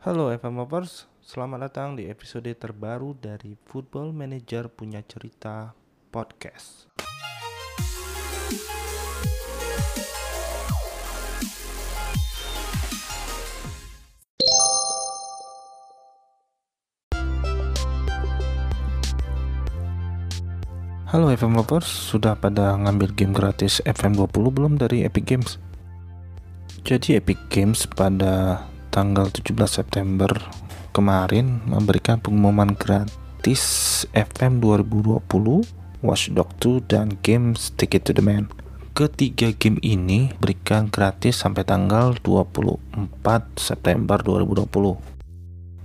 Halo FM Lovers, selamat datang di episode terbaru dari Football Manager Punya Cerita Podcast. Halo FM Lovers, sudah pada ngambil game gratis FM20 belum dari Epic Games? Jadi Epic Games pada tanggal 17 September kemarin memberikan pengumuman gratis FM 2020, Watch Dogs 2 dan Games Ticket to the Man. Ketiga game ini berikan gratis sampai tanggal 24 September 2020.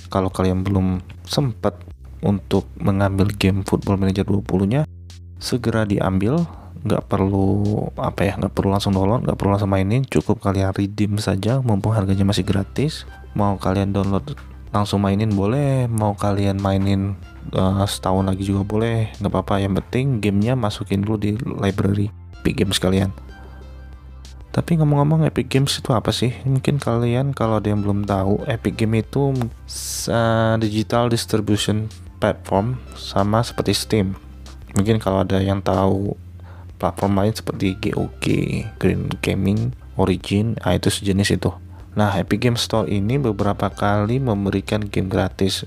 Kalau kalian belum sempat untuk mengambil game Football Manager 20-nya, segera diambil nggak perlu apa ya nggak perlu langsung download nggak perlu langsung mainin cukup kalian redeem saja mumpung harganya masih gratis. Mau kalian download langsung mainin boleh. Mau kalian mainin uh, setahun lagi juga boleh. Nggak apa-apa yang penting gamenya masukin dulu di library Epic Games kalian. Tapi ngomong-ngomong Epic Games itu apa sih? Mungkin kalian kalau ada yang belum tahu, Epic Games itu uh, digital distribution platform sama seperti Steam. Mungkin kalau ada yang tahu platform lain seperti GOG, Green Gaming, Origin, nah itu sejenis itu. Nah, Epic Game Store ini beberapa kali memberikan game gratis.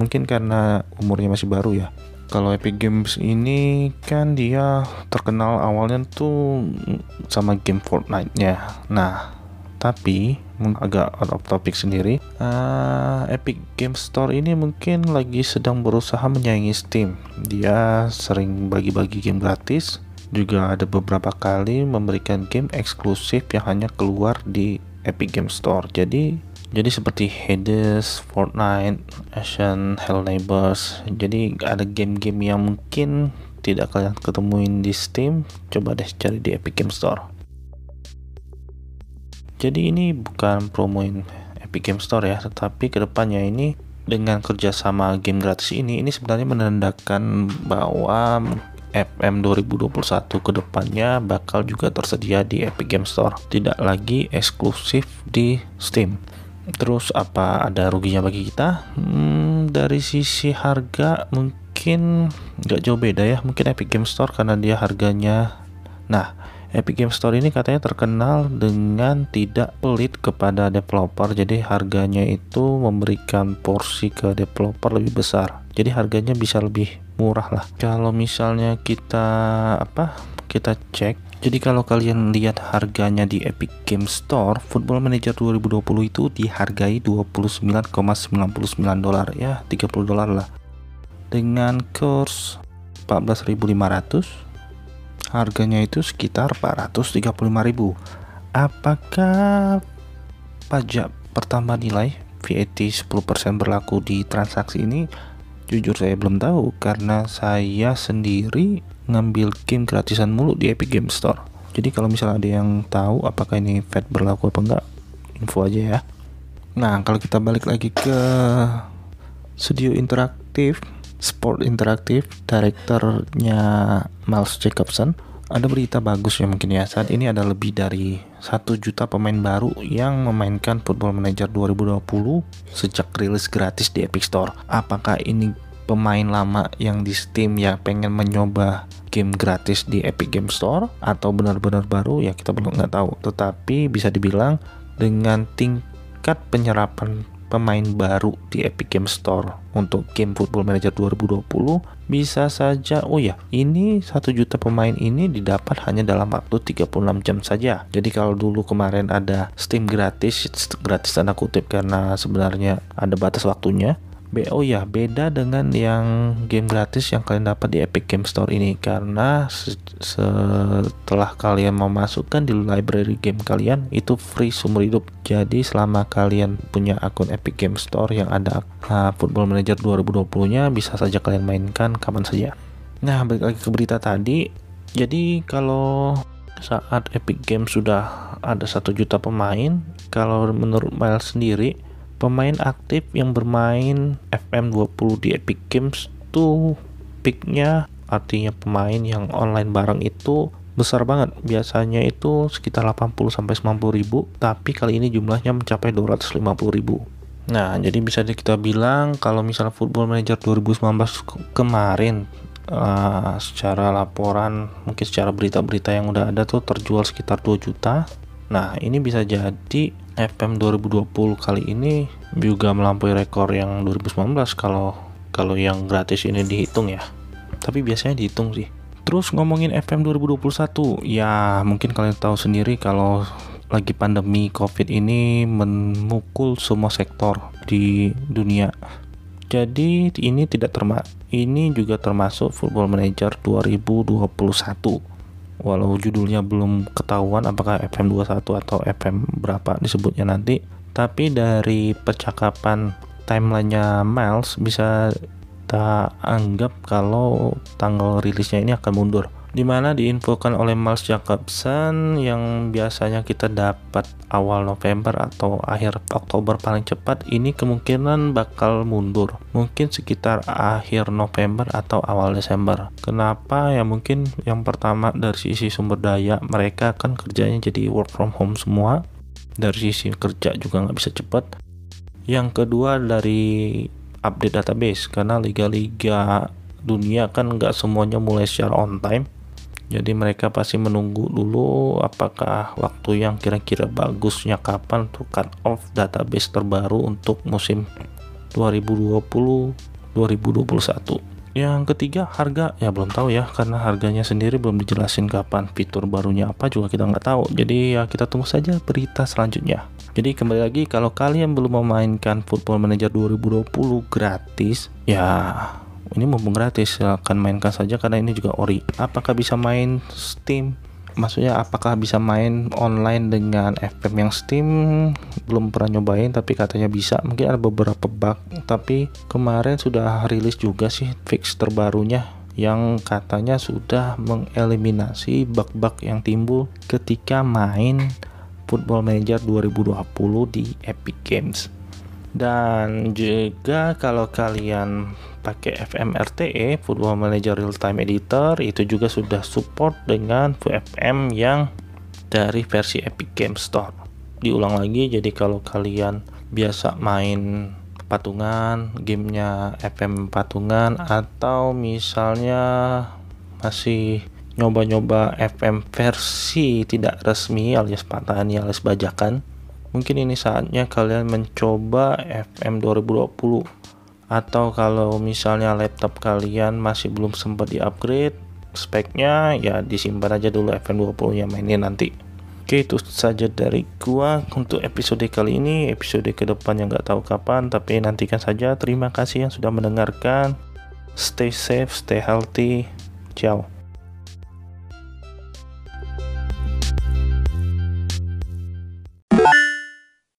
Mungkin karena umurnya masih baru ya. Kalau Epic Games ini kan dia terkenal awalnya tuh sama game Fortnite-nya. Nah, tapi agak out of topic sendiri uh, Epic Game Store ini mungkin lagi sedang berusaha menyaingi Steam dia sering bagi-bagi game gratis juga ada beberapa kali memberikan game eksklusif yang hanya keluar di Epic Game Store. Jadi jadi seperti Hades, Fortnite, Ashen, Hell Neighbors. Jadi ada game-game yang mungkin tidak kalian ketemuin di Steam coba deh cari di Epic Game Store. Jadi ini bukan promoin Epic Game Store ya, tetapi ke depannya ini dengan kerjasama game gratis ini, ini sebenarnya menandakan bahwa FM 2021 ke depannya bakal juga tersedia di Epic Game Store, tidak lagi eksklusif di Steam. Terus apa ada ruginya bagi kita? Hmm, dari sisi harga mungkin nggak jauh beda ya, mungkin Epic Game Store karena dia harganya. Nah, Epic Game Store ini katanya terkenal dengan tidak pelit kepada developer jadi harganya itu memberikan porsi ke developer lebih besar jadi harganya bisa lebih murah lah. Kalau misalnya kita apa kita cek jadi kalau kalian lihat harganya di Epic Game Store Football Manager 2020 itu dihargai 29,99 dolar ya 30 dolar lah. Dengan kurs 14.500 harganya itu sekitar 435.000 apakah pajak pertama nilai VAT 10% berlaku di transaksi ini jujur saya belum tahu karena saya sendiri ngambil game gratisan mulu di Epic Game Store. Jadi kalau misalnya ada yang tahu apakah ini VAT berlaku apa enggak info aja ya. Nah kalau kita balik lagi ke studio interaktif Sport Interaktif, direkturnya Miles Jacobson, ada berita bagus ya mungkin ya saat ini ada lebih dari satu juta pemain baru yang memainkan Football Manager 2020 sejak rilis gratis di Epic Store. Apakah ini pemain lama yang di Steam yang pengen mencoba game gratis di Epic Game Store atau benar-benar baru ya kita belum nggak tahu. Tetapi bisa dibilang dengan tingkat penyerapan pemain baru di Epic Game Store. Untuk game Football Manager 2020 bisa saja oh ya ini satu juta pemain ini didapat hanya dalam waktu 36 jam saja. Jadi kalau dulu kemarin ada Steam gratis gratis tanda kutip karena sebenarnya ada batas waktunya BO ya beda dengan yang game gratis yang kalian dapat di Epic Game Store ini. Karena setelah kalian memasukkan di library game kalian itu free seumur hidup. Jadi selama kalian punya akun Epic Game Store yang ada uh, Football Manager 2020 nya bisa saja kalian mainkan kapan saja. Nah balik lagi ke berita tadi. Jadi kalau saat Epic Games sudah ada satu juta pemain kalau menurut Miles sendiri pemain aktif yang bermain FM20 di Epic Games tuh peaknya artinya pemain yang online bareng itu besar banget biasanya itu sekitar 80 sampai 90 ribu tapi kali ini jumlahnya mencapai 250 ribu Nah, jadi bisa kita bilang kalau misalnya Football Manager 2019 kemarin uh, secara laporan mungkin secara berita-berita yang udah ada tuh terjual sekitar 2 juta. Nah, ini bisa jadi FM 2020 kali ini juga melampaui rekor yang 2019 kalau kalau yang gratis ini dihitung ya. Tapi biasanya dihitung sih. Terus ngomongin FM 2021, ya mungkin kalian tahu sendiri kalau lagi pandemi COVID ini memukul semua sektor di dunia. Jadi ini tidak terma ini juga termasuk Football Manager 2021. Walau judulnya belum ketahuan apakah FM 21 atau FM berapa disebutnya nanti, tapi dari percakapan timelinenya Miles bisa kita anggap kalau tanggal rilisnya ini akan mundur di mana diinfokan oleh Miles Jacobson yang biasanya kita dapat awal November atau akhir Oktober paling cepat ini kemungkinan bakal mundur. Mungkin sekitar akhir November atau awal Desember. Kenapa? Ya mungkin yang pertama dari sisi sumber daya mereka kan kerjanya jadi work from home semua. Dari sisi kerja juga nggak bisa cepat yang kedua dari update database karena liga-liga dunia kan nggak semuanya mulai secara on time jadi mereka pasti menunggu dulu apakah waktu yang kira-kira bagusnya kapan untuk cut off database terbaru untuk musim 2020 2021 yang ketiga harga. Ya belum tahu ya karena harganya sendiri belum dijelasin kapan fitur barunya apa juga kita nggak tahu. Jadi ya kita tunggu saja berita selanjutnya. Jadi kembali lagi kalau kalian belum memainkan Football Manager 2020 gratis ya ini mumpung gratis silahkan mainkan saja karena ini juga ori. Apakah bisa main Steam? Maksudnya apakah bisa main online dengan FM yang Steam? Belum pernah nyobain tapi katanya bisa. Mungkin ada beberapa bug tapi kemarin sudah rilis juga sih fix terbarunya yang katanya sudah mengeliminasi bug-bug yang timbul ketika main Football Manager 2020 di Epic Games dan juga kalau kalian pakai FMRTE Football Manager Real Time Editor itu juga sudah support dengan VFM yang dari versi Epic Games Store. Diulang lagi jadi kalau kalian biasa main patungan gamenya FM patungan atau misalnya masih nyoba-nyoba FM versi tidak resmi alias patahan alias bajakan mungkin ini saatnya kalian mencoba FM 2020 atau kalau misalnya laptop kalian masih belum sempat di upgrade speknya ya disimpan aja dulu FM 20 yang mainin nanti. Oke itu saja dari gua untuk episode kali ini. Episode ke depan yang nggak tahu kapan tapi nantikan saja. Terima kasih yang sudah mendengarkan. Stay safe stay healthy. Ciao